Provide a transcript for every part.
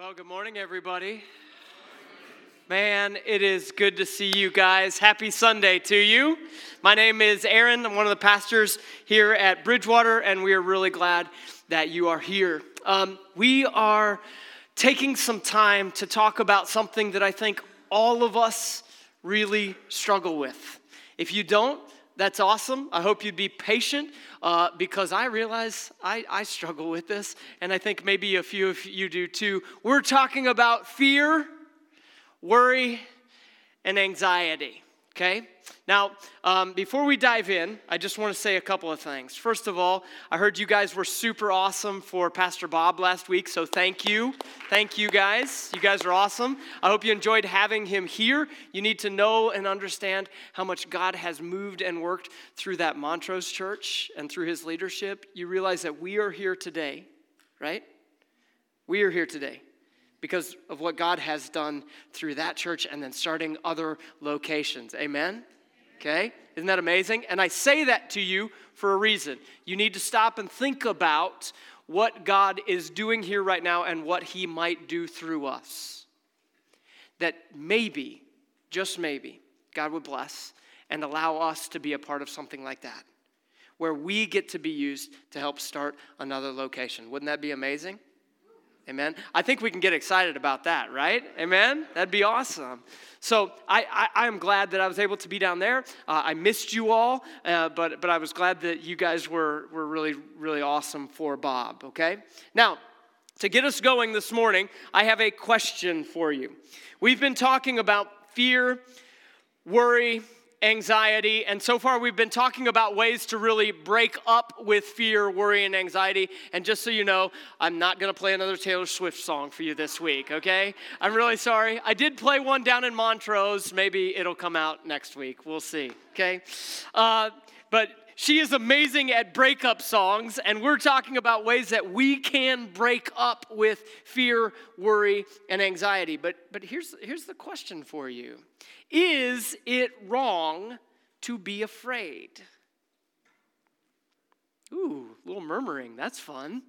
Well, good morning, everybody. Man, it is good to see you guys. Happy Sunday to you. My name is Aaron. I'm one of the pastors here at Bridgewater, and we are really glad that you are here. Um, we are taking some time to talk about something that I think all of us really struggle with. If you don't, that's awesome. I hope you'd be patient uh, because I realize I, I struggle with this, and I think maybe a few of you do too. We're talking about fear, worry, and anxiety. Okay? Now, um, before we dive in, I just want to say a couple of things. First of all, I heard you guys were super awesome for Pastor Bob last week, so thank you. Thank you guys. You guys are awesome. I hope you enjoyed having him here. You need to know and understand how much God has moved and worked through that Montrose church and through his leadership. You realize that we are here today, right? We are here today because of what God has done through that church and then starting other locations. Amen? Okay? Isn't that amazing? And I say that to you for a reason. You need to stop and think about what God is doing here right now and what He might do through us. That maybe, just maybe, God would bless and allow us to be a part of something like that, where we get to be used to help start another location. Wouldn't that be amazing? Amen. I think we can get excited about that, right? Amen. That'd be awesome. So I, I, am glad that I was able to be down there. Uh, I missed you all, uh, but, but I was glad that you guys were, were really, really awesome for Bob, okay? Now, to get us going this morning, I have a question for you. We've been talking about fear, worry, anxiety. And so far, we've been talking about ways to really break up with fear, worry, and anxiety. And just so you know, I'm not going to play another Taylor Swift song for you this week, okay? I'm really sorry. I did play one down in Montrose. Maybe it'll come out next week. We'll see, okay? Uh, but she is amazing at breakup songs, and we're talking about ways that we can break up with fear, worry, and anxiety. But, but here's, here's the question for you Is it wrong to be afraid? Ooh, a little murmuring. That's fun.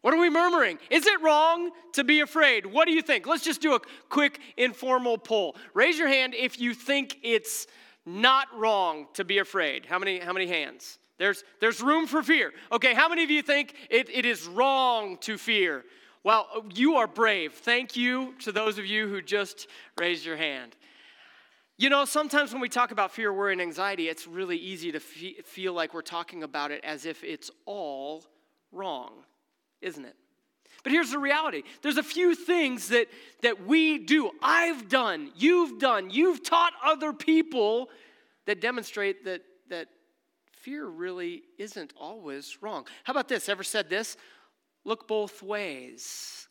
What are we murmuring? Is it wrong to be afraid? What do you think? Let's just do a quick informal poll. Raise your hand if you think it's not wrong to be afraid? How many, how many hands? There's, there's room for fear. Okay, how many of you think it, it is wrong to fear? Well, you are brave. Thank you to those of you who just raised your hand. You know, sometimes when we talk about fear, worry, and anxiety, it's really easy to fe- feel like we're talking about it as if it's all wrong, isn't it? But here's the reality there's a few things that, that we do, I've done, you've done, you've taught other people that demonstrate that, that fear really isn't always wrong. How about this? Ever said this? Look both ways.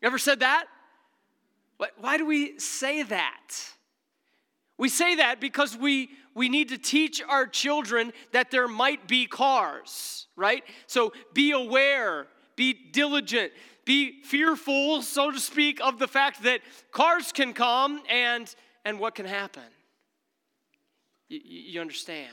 Ever said that? Why do we say that? We say that because we, we need to teach our children that there might be cars, right? So be aware be diligent, be fearful, so to speak, of the fact that cars can come and, and what can happen. You, you understand?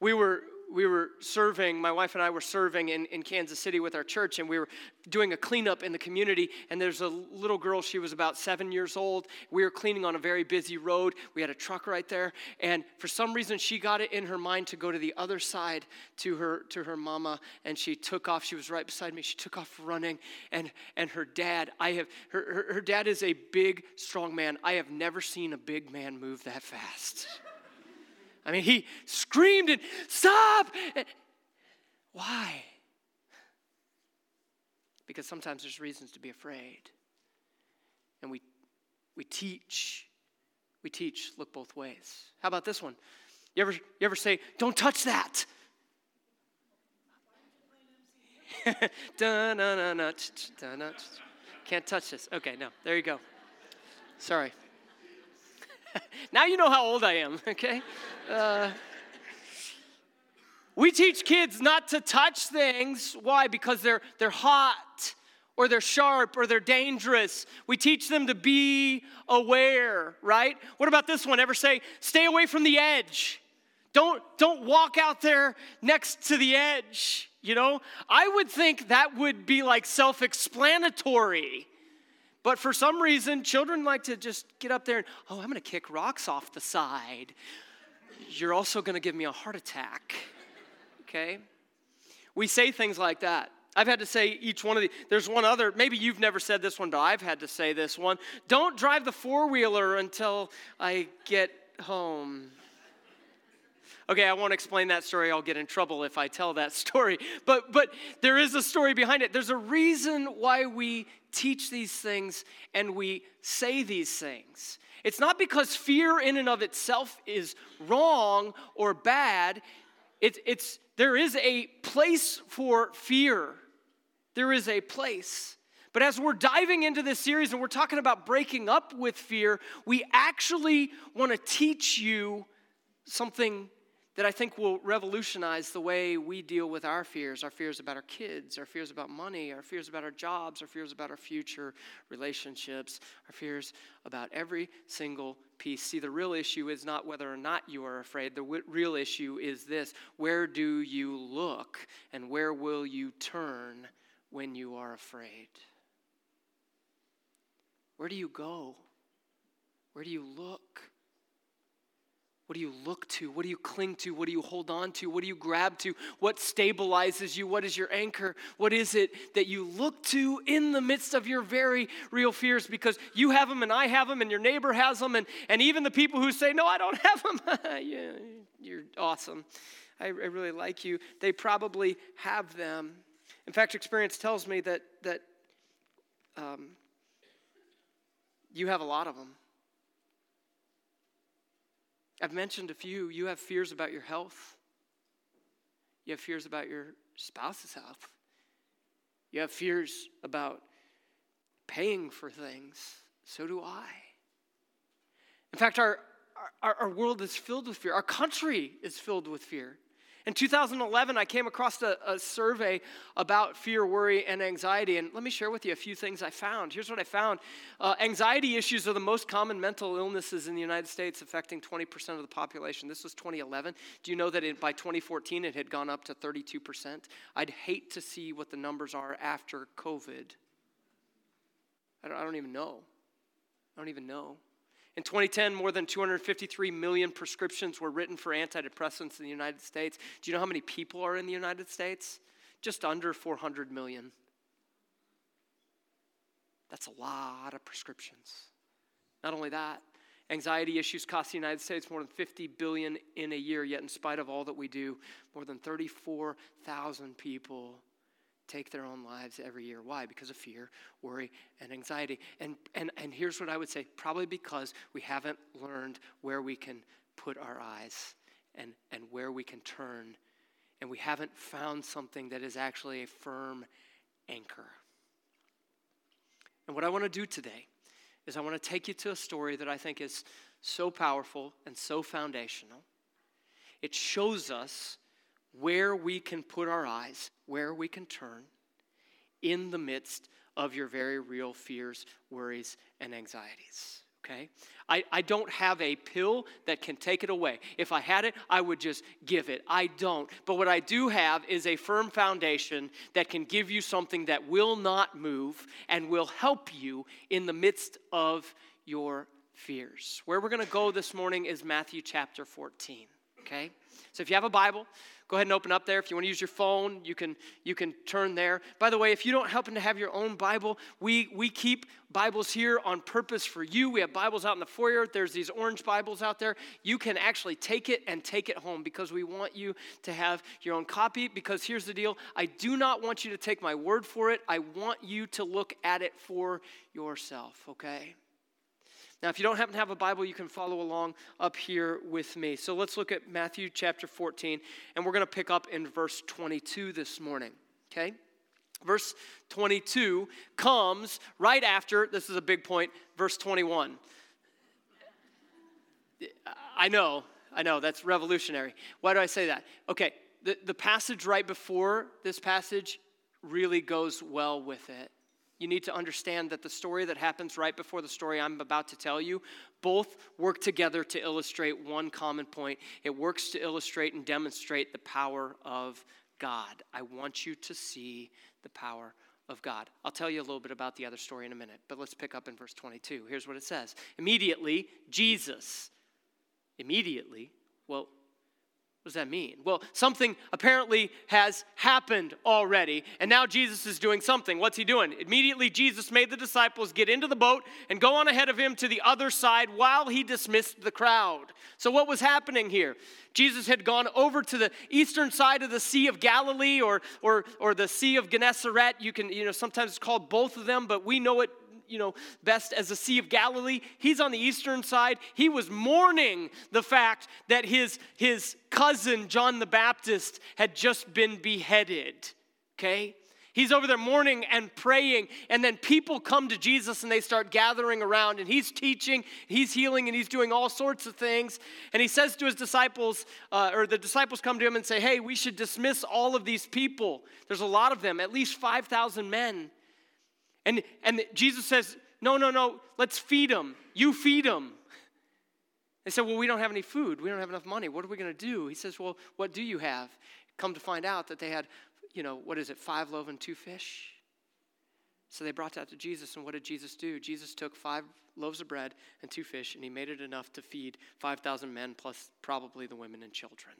We were we were serving, my wife and I were serving in, in Kansas City with our church, and we were doing a cleanup in the community. And there's a little girl, she was about seven years old. We were cleaning on a very busy road. We had a truck right there. And for some reason, she got it in her mind to go to the other side to her, to her mama. And she took off. She was right beside me. She took off running. And, and her dad, I have, her, her, her dad is a big, strong man. I have never seen a big man move that fast. I mean, he screamed and stop. Why? Because sometimes there's reasons to be afraid. And we, we teach. We teach, look both ways. How about this one? You ever, you ever say, don't touch that? Can't touch this. Okay, no, there you go. Sorry. now you know how old I am, okay? Uh, we teach kids not to touch things. Why? Because they're, they're hot or they're sharp or they're dangerous. We teach them to be aware, right? What about this one? Ever say, stay away from the edge? Don't, don't walk out there next to the edge. You know, I would think that would be like self explanatory. But for some reason, children like to just get up there and, oh, I'm going to kick rocks off the side. You're also going to give me a heart attack. Okay? We say things like that. I've had to say each one of these. There's one other, maybe you've never said this one, but I've had to say this one. Don't drive the four wheeler until I get home. Okay, I won't explain that story. I'll get in trouble if I tell that story. But but there is a story behind it. There's a reason why we teach these things and we say these things. It's not because fear in and of itself is wrong or bad. It's it's there is a place for fear. There is a place. But as we're diving into this series and we're talking about breaking up with fear, we actually want to teach you something that I think will revolutionize the way we deal with our fears our fears about our kids, our fears about money, our fears about our jobs, our fears about our future relationships, our fears about every single piece. See, the real issue is not whether or not you are afraid. The w- real issue is this where do you look and where will you turn when you are afraid? Where do you go? Where do you look? What do you look to? What do you cling to? What do you hold on to? What do you grab to? What stabilizes you? What is your anchor? What is it that you look to in the midst of your very real fears? Because you have them and I have them and your neighbor has them, and, and even the people who say, No, I don't have them, yeah, you're awesome. I, I really like you. They probably have them. In fact, experience tells me that, that um, you have a lot of them. I've mentioned a few. You have fears about your health, you have fears about your spouse's health, you have fears about paying for things. So do I. In fact, our, our, our world is filled with fear. Our country is filled with fear. In 2011, I came across a, a, survey about fear, worry, and anxiety. And let me share with you a few things I found. Here's what I found uh, Anxiety issues are the most common mental illnesses in the United States, affecting 20% of the population. This was 2011. Do you know that it, by 2014 it had gone up to 32%? I'd hate to see what the numbers are after COVID. I don't, I don't even know. I don't even know. In 2010, more than 253 million prescriptions were written for antidepressants in the United States. Do you know how many people are in the United States? Just under 400 million. That's a lot of prescriptions. Not only that, anxiety issues cost the United States more than 50 billion in a year, yet in spite of all that we do, more than 34,000 people take their own lives every year. Why? Because of fear, worry, and anxiety. And, and, and here's what I would say probably because we haven't learned where we can put our eyes and, and where we can turn. And we haven't found something that is actually a firm anchor. And what I want to do today is I want to take you to a story that I think is so powerful and so foundational. It shows us where we can put our eyes, where we can turn in the midst of your very real fears, worries, and anxieties. Okay? I, I don't have a pill that can take it away. If I had it, I would just give it. I don't. But what I do have is a firm foundation that can give you something that will not move and will help you in the midst of your fears. Where we're going to go this morning is Matthew chapter 14. Okay? So if you have a Bible, go ahead and open up there. If you want to use your phone, you can you can turn there. By the way, if you don't happen to have your own Bible, we we keep Bibles here on purpose for you. We have Bibles out in the foyer. There's these orange Bibles out there. You can actually take it and take it home because we want you to have your own copy. Because here's the deal I do not want you to take my word for it, I want you to look at it for yourself, okay? Now, if you don't happen to have a Bible, you can follow along up here with me. So let's look at Matthew chapter 14, and we're going to pick up in verse 22 this morning, okay? Verse 22 comes right after, this is a big point, verse 21. I know, I know, that's revolutionary. Why do I say that? Okay, the, the passage right before this passage really goes well with it you need to understand that the story that happens right before the story I'm about to tell you both work together to illustrate one common point. It works to illustrate and demonstrate the power of God. I want you to see the power of God. I'll tell you a little bit about the other story in a minute, but let's pick up in verse 22. Here's what it says Immediately, Jesus, immediately, well, what does that mean? Well, something apparently has happened already, and now Jesus is doing something. What's he doing? Immediately, Jesus made the disciples get into the boat and go on ahead of him to the other side while he dismissed the crowd. So, what was happening here? Jesus had gone over to the eastern side of the Sea of Galilee or, or, or the Sea of Gennesaret. You can, you know, sometimes it's called both of them, but we know it you know, best as the Sea of Galilee. He's on the eastern side. He was mourning the fact that his, his cousin, John the Baptist, had just been beheaded. Okay? He's over there mourning and praying, and then people come to Jesus and they start gathering around, and he's teaching, he's healing, and he's doing all sorts of things. And he says to his disciples, uh, or the disciples come to him and say, Hey, we should dismiss all of these people. There's a lot of them, at least 5,000 men. And, and Jesus says, No, no, no, let's feed them. You feed them. They said, Well, we don't have any food. We don't have enough money. What are we going to do? He says, Well, what do you have? Come to find out that they had, you know, what is it, five loaves and two fish? So they brought that to Jesus, and what did Jesus do? Jesus took five loaves of bread and two fish, and he made it enough to feed 5,000 men, plus probably the women and children.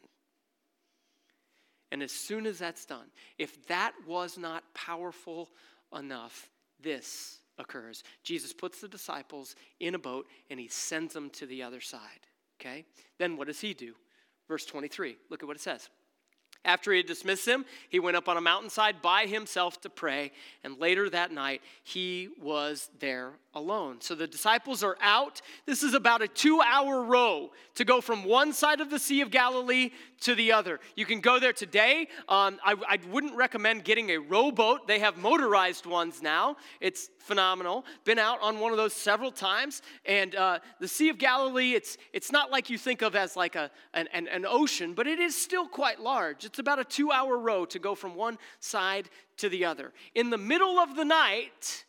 And as soon as that's done, if that was not powerful enough, this occurs. Jesus puts the disciples in a boat and he sends them to the other side. Okay? Then what does he do? Verse 23. Look at what it says. After he had dismissed them, he went up on a mountainside by himself to pray, and later that night he was there alone. So the disciples are out. This is about a two hour row to go from one side of the Sea of Galilee to the other. You can go there today. Um, I, I wouldn't recommend getting a rowboat, they have motorized ones now. It's phenomenal. Been out on one of those several times. And uh, the Sea of Galilee, it's, it's not like you think of as like a, an, an, an ocean, but it is still quite large. About a two hour row to go from one side to the other. In the middle of the night,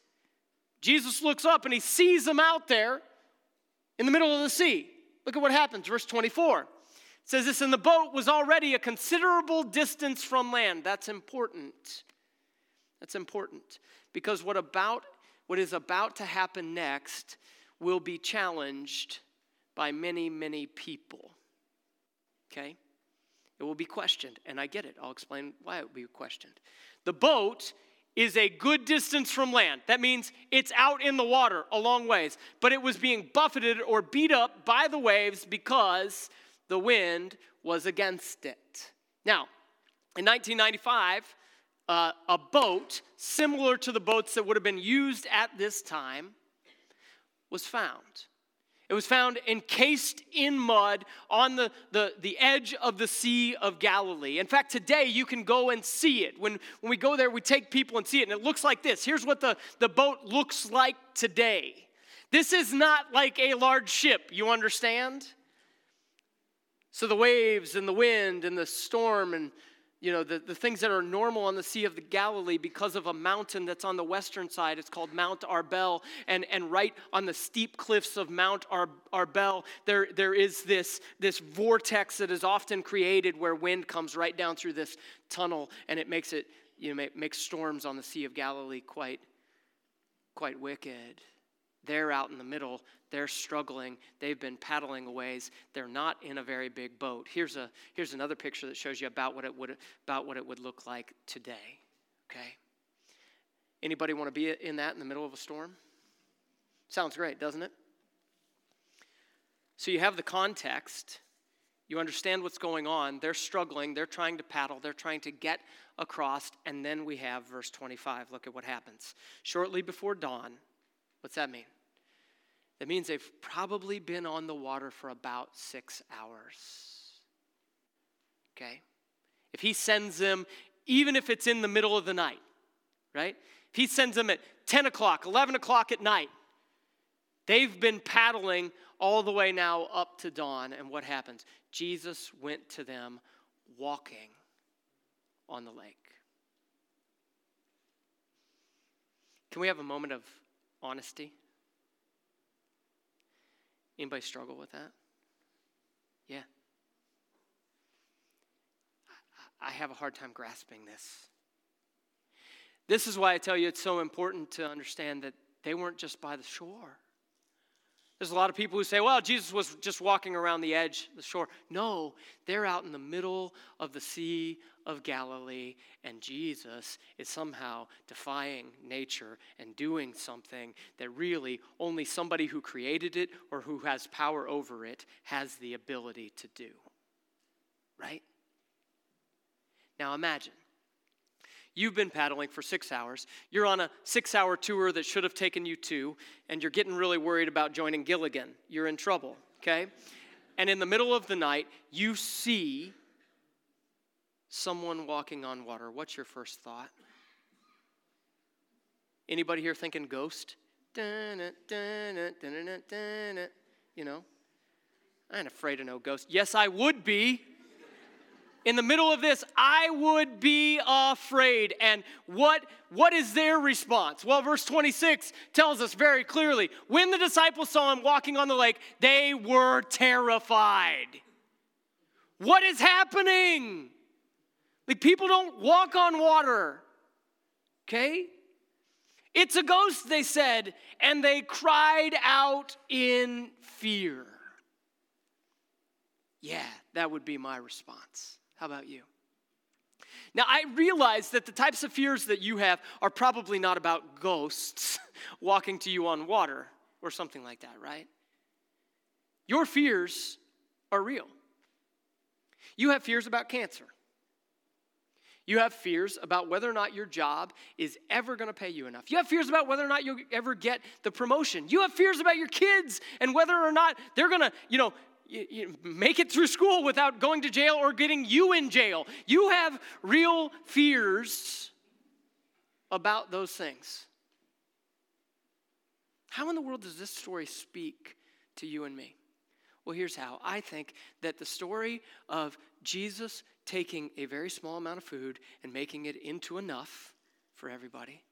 Jesus looks up and he sees them out there in the middle of the sea. Look at what happens, verse 24. It says this, and the boat was already a considerable distance from land. That's important. That's important because what about what is about to happen next will be challenged by many, many people. Okay? It will be questioned, and I get it. I'll explain why it will be questioned. The boat is a good distance from land. That means it's out in the water a long ways, but it was being buffeted or beat up by the waves because the wind was against it. Now, in 1995, uh, a boat similar to the boats that would have been used at this time was found. It was found encased in mud on the, the, the edge of the Sea of Galilee. In fact, today you can go and see it. When, when we go there, we take people and see it, and it looks like this. Here's what the, the boat looks like today. This is not like a large ship, you understand? So the waves and the wind and the storm and you know, the, the things that are normal on the Sea of the Galilee because of a mountain that's on the western side. It's called Mount Arbel. And, and right on the steep cliffs of Mount Ar- Arbel, there, there is this, this vortex that is often created where wind comes right down through this tunnel and it makes it, you know, makes storms on the Sea of Galilee quite, quite wicked. They're out in the middle. They're struggling. They've been paddling a ways. They're not in a very big boat. Here's, a, here's another picture that shows you about what, it would, about what it would look like today. Okay? Anybody want to be in that in the middle of a storm? Sounds great, doesn't it? So you have the context. You understand what's going on. They're struggling. They're trying to paddle. They're trying to get across. And then we have verse 25. Look at what happens. Shortly before dawn, what's that mean? That means they've probably been on the water for about six hours. Okay? If he sends them, even if it's in the middle of the night, right? If he sends them at 10 o'clock, 11 o'clock at night, they've been paddling all the way now up to dawn. And what happens? Jesus went to them walking on the lake. Can we have a moment of honesty? Anybody struggle with that? Yeah. I have a hard time grasping this. This is why I tell you it's so important to understand that they weren't just by the shore. There's a lot of people who say, well, Jesus was just walking around the edge, the shore. No, they're out in the middle of the Sea of Galilee, and Jesus is somehow defying nature and doing something that really only somebody who created it or who has power over it has the ability to do. Right? Now imagine You've been paddling for six hours. You're on a six hour tour that should have taken you two, and you're getting really worried about joining Gilligan. You're in trouble, okay? And in the middle of the night, you see someone walking on water. What's your first thought? Anybody here thinking ghost? You know? I ain't afraid of no ghost. Yes, I would be in the middle of this, I would be afraid. And what, what is their response? Well, verse 26 tells us very clearly when the disciples saw him walking on the lake, they were terrified. What is happening? Like, people don't walk on water, okay? It's a ghost, they said, and they cried out in fear. Yeah, that would be my response. How about you? Now, I realize that the types of fears that you have are probably not about ghosts walking to you on water or something like that, right? Your fears are real. You have fears about cancer. You have fears about whether or not your job is ever going to pay you enough. You have fears about whether or not you'll ever get the promotion. You have fears about your kids and whether or not they're going to, you know, make it through school without going to jail or getting you in jail. You have real fears about those things. How in the world does this story speak to you and me? Well, here's how. I think that the story of Jesus taking a very small amount of food and making it into enough for everybody,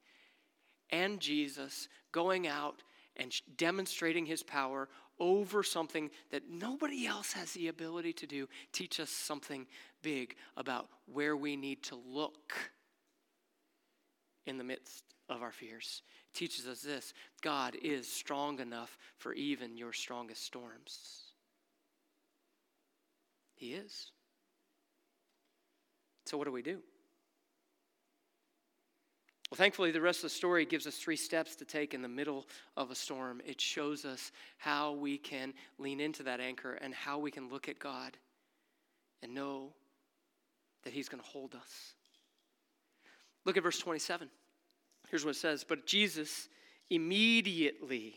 and Jesus going out and demonstrating his power over something that nobody else has the ability to do, teach us something big about where we need to look in the midst of our fears. It teaches us this God is strong enough for even your strongest storms. He is. So, what do we do? Well, thankfully, the rest of the story gives us three steps to take in the middle of a storm. It shows us how we can lean into that anchor and how we can look at God and know that He's going to hold us. Look at verse 27. Here's what it says But Jesus immediately,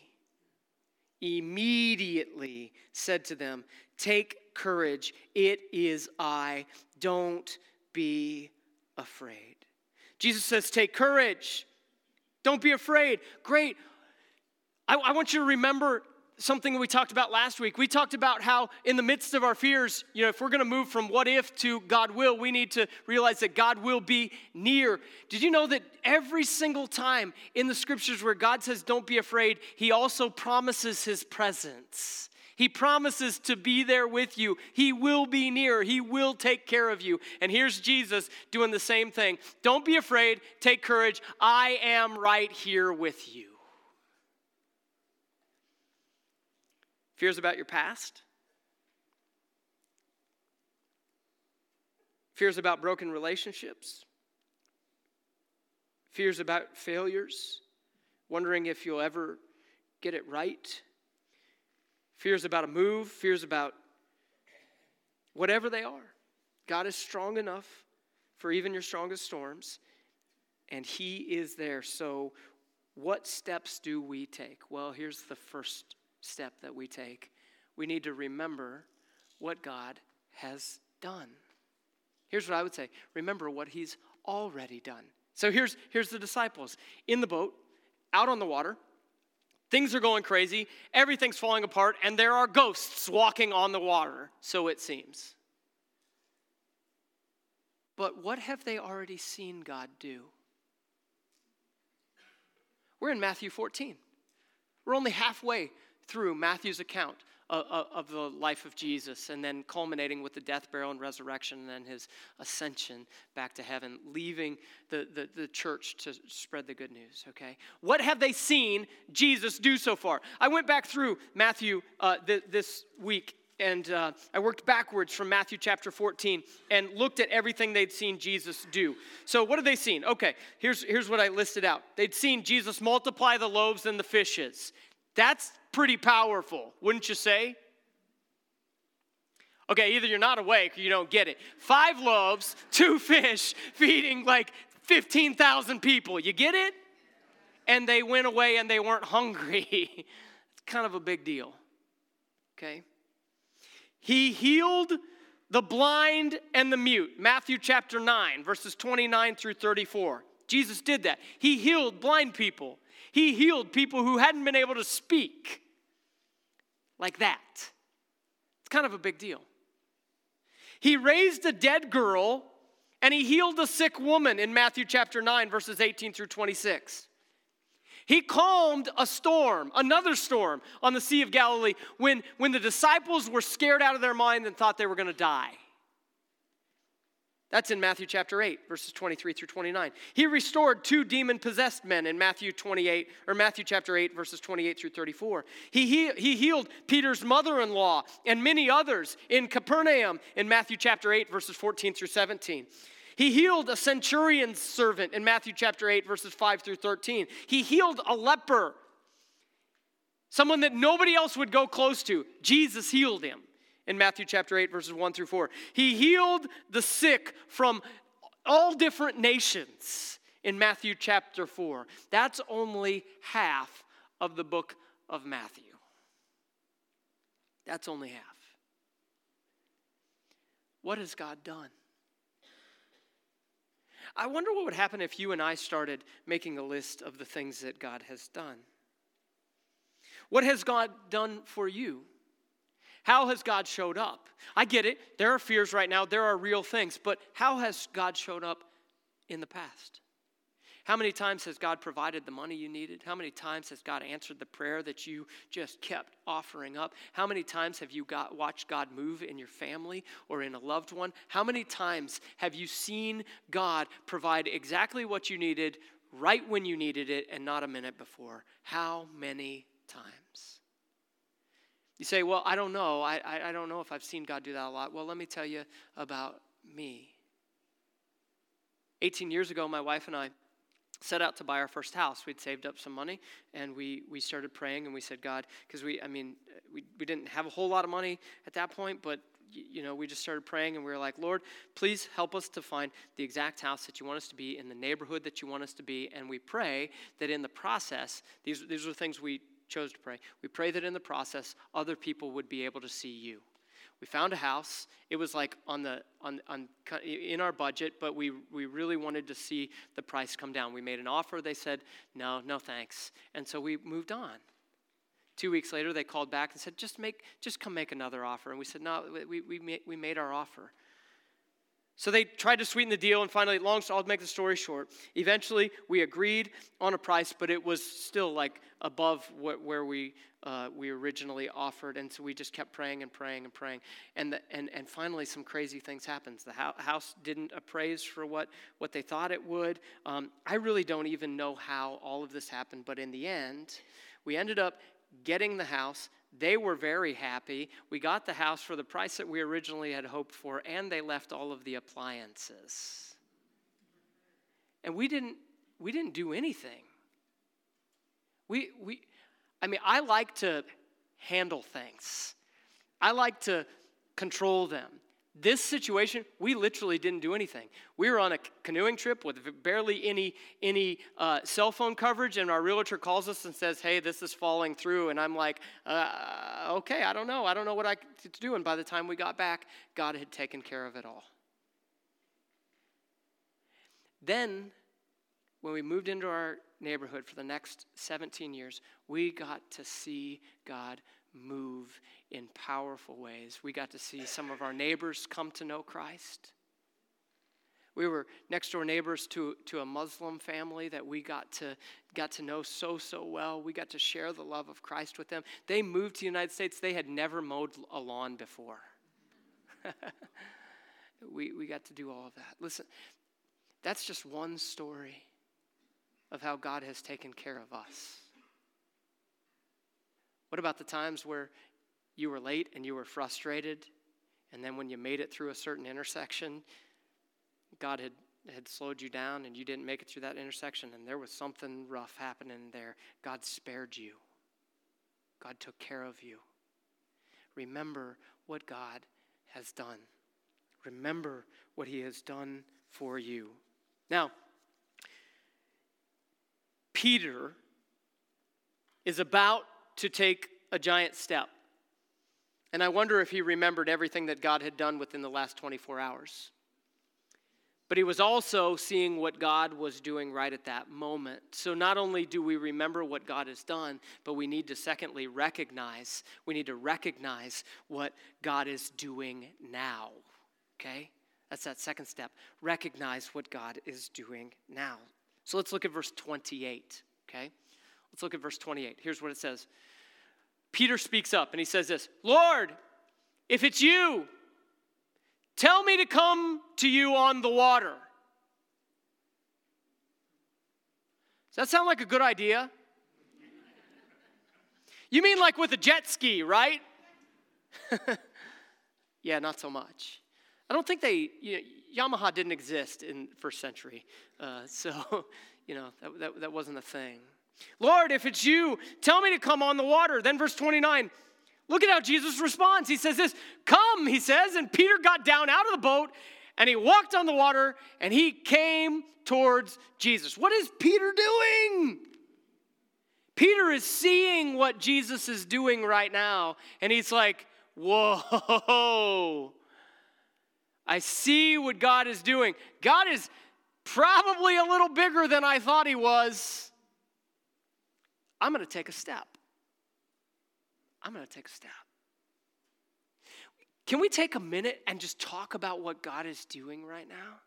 immediately said to them, Take courage, it is I, don't be afraid. Jesus says, Take courage. Don't be afraid. Great. I, I, want you to remember something we talked about last week. We talked about how, in the midst of our fears, you know, if we're going to move from what if to God will, we need to realize that God will be near. Did you know that every single time in the scriptures where God says, Don't be afraid, He also promises His presence? He promises to be there with you. He will be near. He will take care of you. And here's Jesus doing the same thing. Don't be afraid. Take courage. I am right here with you. Fears about your past? Fears about broken relationships? Fears about failures? Wondering if you'll ever get it right? fears about a move, fears about whatever they are. God is strong enough for even your strongest storms, and He is there. So, what steps do we take? Well, here's the first step that we take we need to remember what God has done. Here's what I would say remember what He's already done. So, here's, here's the disciples in the boat, out on the water. Things are going crazy, everything's falling apart, and there are ghosts walking on the water, so it seems. But what have they already seen God do? We're in Matthew 14. We're only halfway through Matthew's account of, the life of Jesus, and then culminating with the death, burial, and resurrection, and then his ascension back to heaven, leaving the, the, the church to spread the good news, okay? What have they seen Jesus do so far? I went back through Matthew uh, th- this week and uh, I worked backwards from Matthew chapter 14 and looked at everything they'd seen Jesus do. So, what have they seen? Okay, here's, here's what I listed out. They'd seen Jesus multiply the loaves and the fishes. That's pretty powerful, wouldn't you say? Okay, either you're not awake or you don't get it. Five loaves, two fish, feeding like 15,000 people. You get it? And they went away and they weren't hungry. it's kind of a big deal. Okay? He healed the blind and the mute. Matthew chapter 9, verses 29 through 34. Jesus did that. He healed blind people, he healed people who hadn't been able to speak like that. It's kind of a big deal. He raised a dead girl and he healed a sick woman in Matthew chapter 9, verses 18 through 26. He calmed a storm, another storm on the Sea of Galilee when, when the disciples were scared out of their mind and thought they were going to die. That's in Matthew chapter 8, verses 23 through 29. He restored two demon possessed men in Matthew 28, or Matthew chapter 8, verses 28 through 34. He, he, he healed Peter's mother in law and many others in Capernaum in Matthew chapter 8, verses 14 through 17. He healed a centurion's servant in Matthew chapter 8, verses 5 through 13. He healed a leper, someone that nobody else would go close to. Jesus healed him in Matthew chapter 8, verses 1 through 4. He healed the sick from all different nations in Matthew chapter 4. That's only half of the book of Matthew. That's only half. What has God done? I wonder what would happen if you and I started making a list of the things that God has done. What has God done for you? How has God showed up? I get it. There are fears right now, there are real things, but how has God showed up in the past? How many times has God provided the money you needed? How many times has God answered the prayer that you just kept offering up? How many times have you got, watched God move in your family or in a loved one? How many times have you seen God provide exactly what you needed right when you needed it and not a minute before? How many times? You say, Well, I don't know. I, I, I don't know if I've seen God do that a lot. Well, let me tell you about me. 18 years ago, my wife and I set out to buy our first house. We'd saved up some money and we, we started praying and we said, God, because we, I mean, we, we didn't have a whole lot of money at that point, but you know, we just started praying and we were like, Lord, please help us to find the exact house that you want us to be in the neighborhood that you want us to be. And we pray that in the process, these, these are things we chose to pray. We pray that in the process, other people would be able to see you. We found a house. It was like on the on, on in our budget, but we we really wanted to see the price come down. We made an offer. They said no, no thanks, and so we moved on. Two weeks later, they called back and said, just make just come make another offer. And we said no, we we we made our offer. So they tried to sweeten the deal, and finally, long I'll make the story short. Eventually, we agreed on a price, but it was still like above what, where we uh, we originally offered, and so we just kept praying and praying and praying, and the, and and finally, some crazy things happened. The house didn't appraise for what what they thought it would. Um, I really don't even know how all of this happened, but in the end, we ended up getting the house they were very happy. We got the house for the price that we originally had hoped for, and they left all of the appliances. And we didn't, we didn't do anything. We, we, I mean, I like to handle things, I like to control them. This situation, we literally didn't do anything. We were on a canoeing trip with barely any any uh, cell phone coverage, and our realtor calls us and says, "Hey, this is falling through." And I'm like, uh, "Okay, I don't know. I don't know what I to do." And by the time we got back, God had taken care of it all. Then, when we moved into our neighborhood for the next 17 years, we got to see God move in powerful ways. We got to see some of our neighbors come to know Christ. We were next door neighbors to, to a Muslim family that we got to, got to know so, so well. We got to share the love of Christ with them. They moved to the United States, they had never mowed a lawn before. we, we got to do all of that. Listen, that's just one story of how God has taken care of us. What about the times where you were late and you were frustrated, and then when you made it through a certain intersection, God had, had slowed you down and you didn't make it through that intersection, and there was something rough happening there? God spared you, God took care of you. Remember what God has done. Remember what He has done for you. Now, Peter is about to take a giant step. And I wonder if he remembered everything that God had done within the last 24 hours. But he was also seeing what God was doing right at that moment. So not only do we remember what God has done, but we need to secondly recognize, we need to recognize what God is doing now. Okay? That's that second step. Recognize what God is doing now. So let's look at verse 28. Okay? Let's look at verse 28. Here's what it says. Peter speaks up and he says this Lord, if it's you, tell me to come to you on the water. Does that sound like a good idea? You mean like with a jet ski, right? yeah, not so much. I don't think they, you know, Yamaha didn't exist in first century. Uh, so, you know, that, that, that wasn't a thing. Lord, if it's you, tell me to come on the water. Then, verse 29, look at how Jesus responds. He says, This, come, he says. And Peter got down out of the boat and he walked on the water and he came towards Jesus. What is Peter doing? Peter is seeing what Jesus is doing right now and he's like, Whoa, I see what God is doing. God is probably a little bigger than I thought he was. I'm going to take a step. I'm going to take a step. Can we take a minute and just talk about what God is doing right now?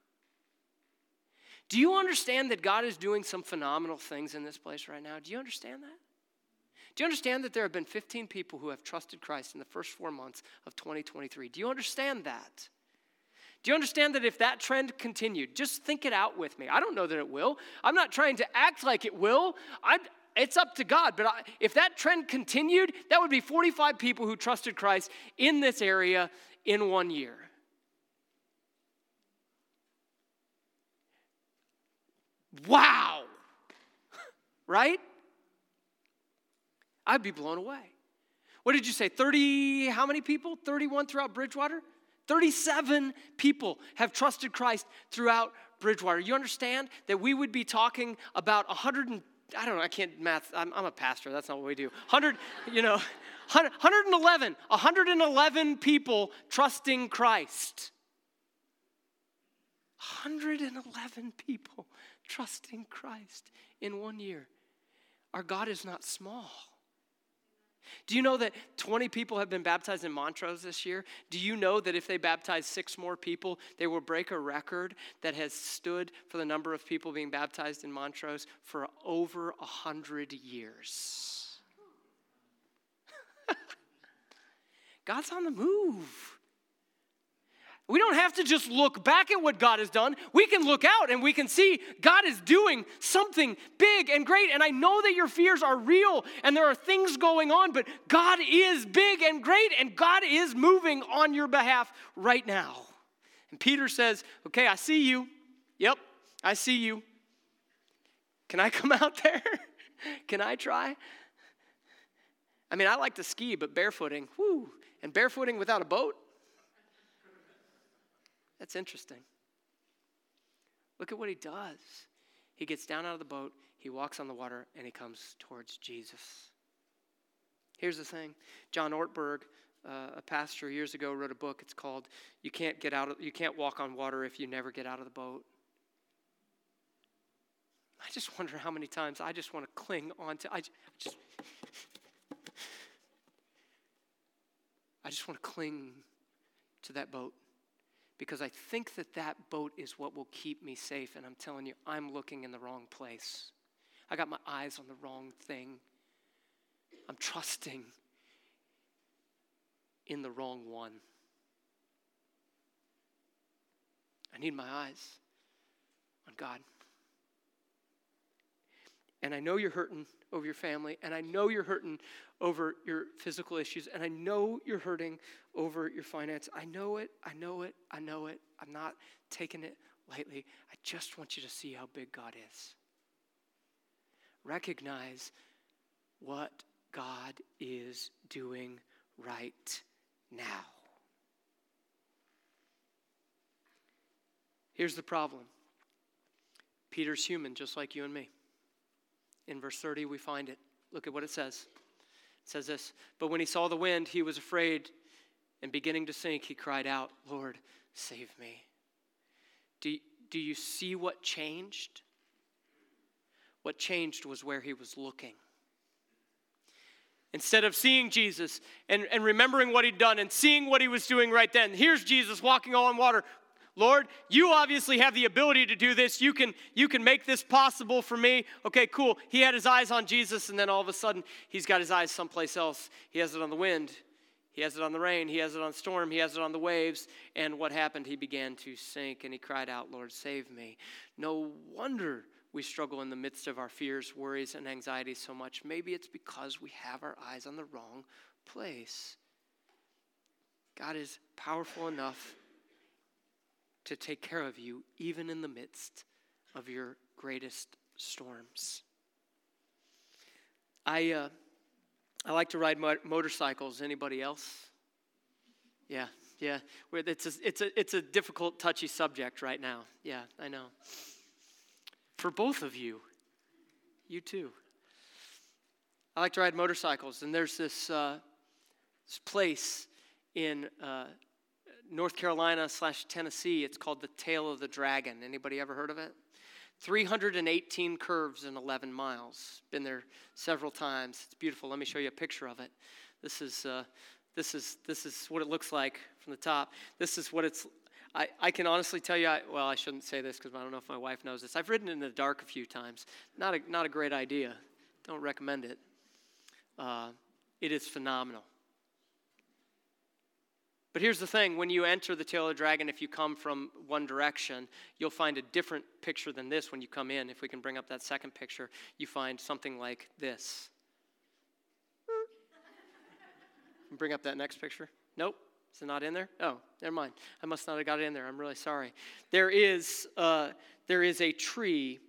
Do you understand that God is doing some phenomenal things in this place right now? Do you understand that? Do you understand that there have been 15 people who have trusted Christ in the first four months of 2023? Do you understand that? Do you understand that if that trend continued, just think it out with me. I don't know that it will. I'm not trying to act like it will. I, it's up to God. But I, if that trend continued, that would be 45 people who trusted Christ in this area in one year. Wow. right? I'd be blown away. What did you say? 30, how many people? 31 throughout Bridgewater? 37 people have trusted Christ throughout Bridgewater. You understand that we would be talking about 100 I don't know, I can't math. I'm, I'm a pastor. That's not what we do. 100, you know, 111, 111 people trusting Christ. 111 people trusting Christ in one year. Our God is not small. Do you know that 20 people have been baptized in Montrose this year? Do you know that if they baptize six more people, they will break a record that has stood for the number of people being baptized in Montrose for over a hundred years? God's on the move. We don't have to just look back at what God has done. We can look out and we can see God is doing something big and great. And I know that your fears are real and there are things going on, but God is big and great and God is moving on your behalf right now. And Peter says, Okay, I see you. Yep, I see you. Can I come out there? can I try? I mean, I like to ski, but barefooting, whoo, and barefooting without a boat, that's interesting. Look at what he does. He gets down out of the boat, he walks on the water, and he comes towards Jesus. Here's the thing John Ortberg, uh, a pastor years ago, wrote a book. It's called "You Can't Get Out. Of, you Can't Walk on Water If You Never Get Out of the Boat." I just wonder how many times I just want to cling on to. I just, I just want to cling to that boat because I think that that boat is what will keep me safe. And I'm telling you, I'm looking in the wrong place. I got my eyes on the wrong thing. I'm trusting in the wrong one. I need my eyes on God. And I know you're hurting over your family, and I know you're hurting over your physical issues, and I know you're hurting over your finance. I know it, I know it, I know it. I'm not taking it lightly. I just want you to see how big God is. Recognize what God is doing right now. Here's the problem Peter's human, just like you and me. In verse 30, we find it. Look at what it says. It says this But when he saw the wind, he was afraid, and beginning to sink, he cried out, Lord, save me. Do, do you see what changed? What changed was where he was looking. Instead of seeing Jesus and, and remembering what he'd done and seeing what he was doing right then, here's Jesus walking on water. Lord, you obviously have the ability to do this. You can, you can make this possible for me. Okay, cool. He had his eyes on Jesus, and then all of a sudden, he's got his eyes someplace else. He has it on the wind, he has it on the rain, he has it on storm, he has it on the waves. And what happened? He began to sink, and he cried out, Lord, save me. No wonder we struggle in the midst of our fears, worries, and anxieties so much. Maybe it's because we have our eyes on the wrong place. God is powerful enough to take care of you, even in the midst of your greatest storms. I, uh, I like to ride mo- motorcycles. Anybody else? Yeah, yeah. It's a, it's, a, it's a difficult, touchy subject right now. Yeah, I know for both of you. You too. I like to ride motorcycles, and there's this, uh, this place in uh, North Carolina slash Tennessee. It's called the Tail of the Dragon. Anybody ever heard of it? 318 curves in 11 miles. Been there several times. It's beautiful. Let me show you a picture of it. This is, uh, this is, this is what it looks like from the top. This is what it's I, I can honestly tell you, I, well, I shouldn't say this because I don't know if my wife knows this. I've ridden in the dark a few times. Not a, not a great idea. Don't recommend it. Uh, it is phenomenal. But here's the thing when you enter the tail of the dragon, if you come from one direction, you'll find a different picture than this when you come in. If we can bring up that second picture, you find something like this. bring up that next picture. Nope. Is it not in there? Oh, never mind. I must not have got it in there. I'm really sorry. There is, uh, there is a tree.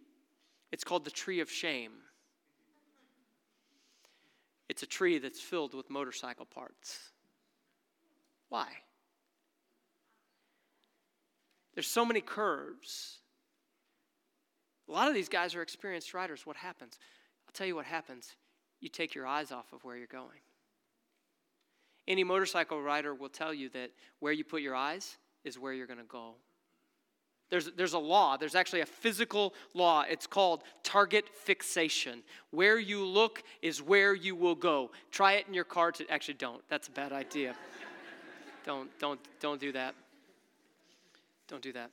It's called the tree of shame. It's a tree that's filled with motorcycle parts. Why? There's so many curves. A lot of these guys are experienced riders. What happens? I'll tell you what happens. You take your eyes off of where you're going. Any motorcycle rider will tell you that where you put your eyes is where you're going to go. There's, there's a law, there's actually a physical law. It's called target fixation. Where you look is where you will go. Try it in your car to actually don't. That's a bad idea. Don't, don't, don't do that. Don't do that.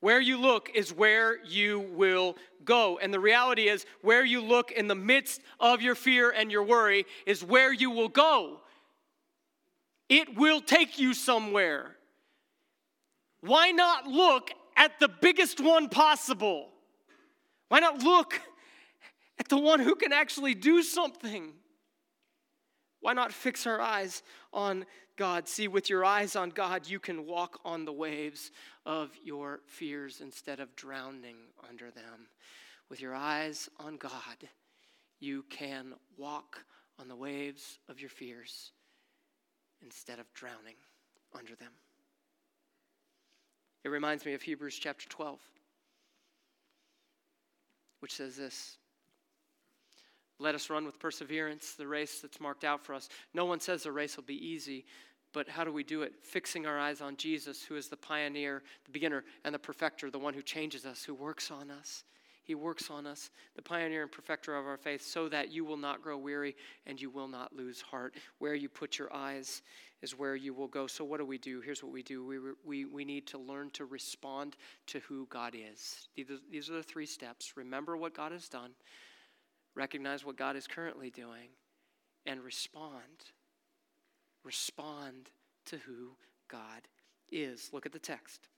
Where you look is where you will go. And the reality is, where you look in the midst of your fear and your worry is where you will go. It will take you somewhere. Why not look at the biggest one possible? Why not look at the one who can actually do something? Why not fix our eyes on God? See, with your eyes on God, you can walk on the waves of your fears instead of drowning under them. With your eyes on God, you can walk on the waves of your fears instead of drowning under them. It reminds me of Hebrews chapter 12, which says this Let us run with perseverance the race that's marked out for us. No one says the race will be easy, but how do we do it? Fixing our eyes on Jesus, who is the pioneer, the beginner, and the perfecter, the one who changes us, who works on us. He works on us, the pioneer and perfecter of our faith, so that you will not grow weary and you will not lose heart. Where you put your eyes is where you will go. So, what do we do? Here's what we do we, we, we need to learn to respond to who God is. These are the three steps. Remember what God has done, recognize what God is currently doing, and respond. Respond to who God is. Look at the text.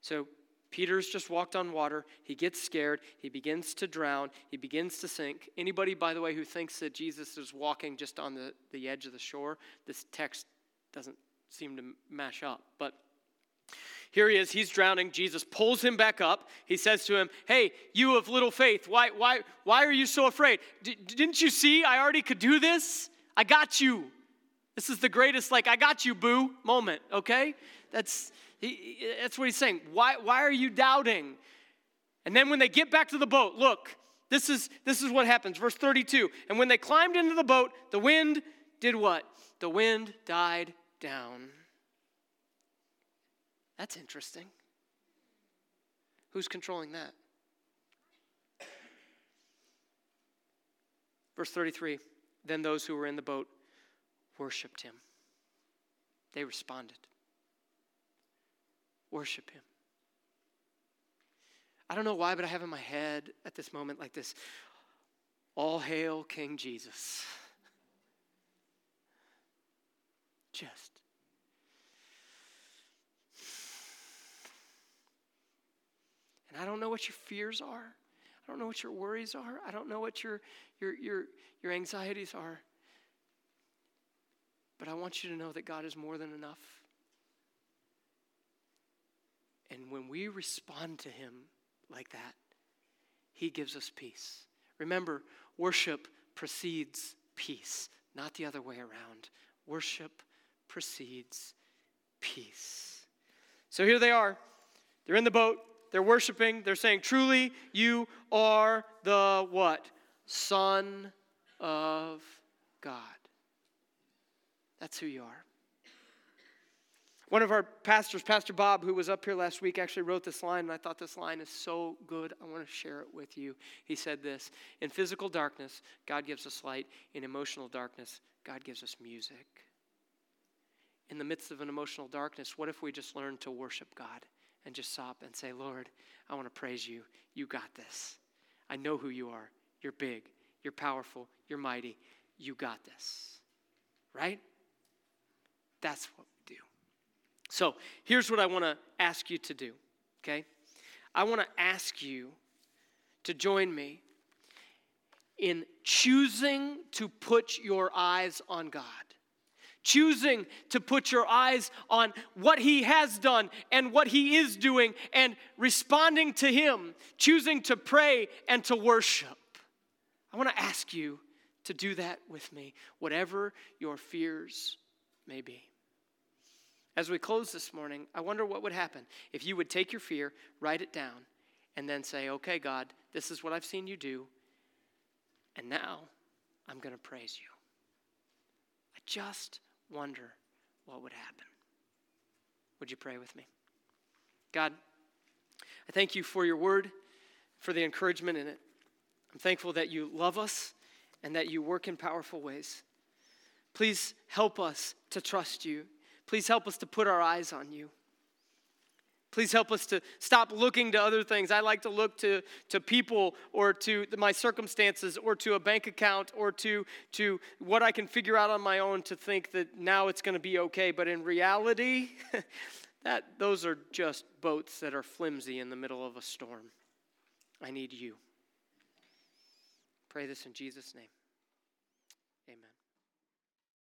So, Peter's just walked on water. He gets scared. He begins to drown. He begins to sink. Anybody, by the way, who thinks that Jesus is walking just on the, the edge of the shore, this text doesn't seem to mash up. But here he is. He's drowning. Jesus pulls him back up. He says to him, Hey, you of little faith, why, why, why are you so afraid? D- didn't you see I already could do this? I got you. This is the greatest, like, I got you, boo moment, okay? That's he, that's what he's saying. Why, why are you doubting? And then when they get back to the boat, look, this is, this is what happens. Verse 32. And when they climbed into the boat, the wind did what? The wind died down. That's interesting. Who's controlling that? Verse 33 Then those who were in the boat worshiped him. They responded. Worship Him. I don't know why, but I have in my head at this moment like this All hail King Jesus. Just. I don't know what your fears are. I don't know what your worries are. I don't know what your, your, your, your anxieties are. But I want you to know that God is more than enough. And when we respond to Him like that, He gives us peace. Remember, worship precedes peace, not the other way around. Worship precedes peace. So here they are. They're in the boat. They're worshiping. They're saying, Truly, you are the what? Son of God. That's who you are. One of our pastors, Pastor Bob, who was up here last week, actually wrote this line, and I thought this line is so good. I want to share it with you. He said this In physical darkness, God gives us light. In emotional darkness, God gives us music. In the midst of an emotional darkness, what if we just learn to worship God and just stop and say, Lord, I want to praise you. You got this. I know who you are. You're big, you're powerful, you're mighty. You got this. Right? That's what we do. so here's what I want to ask you to do, okay? I want to ask you to join me in choosing to put your eyes on God. Choosing to put your eyes on what He has done and what He is doing and responding to Him. Choosing to pray and to worship. I want to ask you to do that with me, whatever your fears may be. As we close this morning, I wonder what would happen if you would take your fear, write it down, and then say, okay, God, this is what I've seen you do, and now I'm going to praise you. I just wonder what would happen. Would you pray with me? God, I thank you for your word, for the encouragement in it. I'm thankful that you love us and that you work in powerful ways. Please help us to trust you Please help us to put our eyes on you. Please help us to stop looking to other things. I like to look to, to people or to my circumstances or to a bank account or to, to what I can figure out on my own to think that now it's going to be okay. But in reality, that, those are just boats that are flimsy in the middle of a storm. I need you. Pray this in Jesus' name.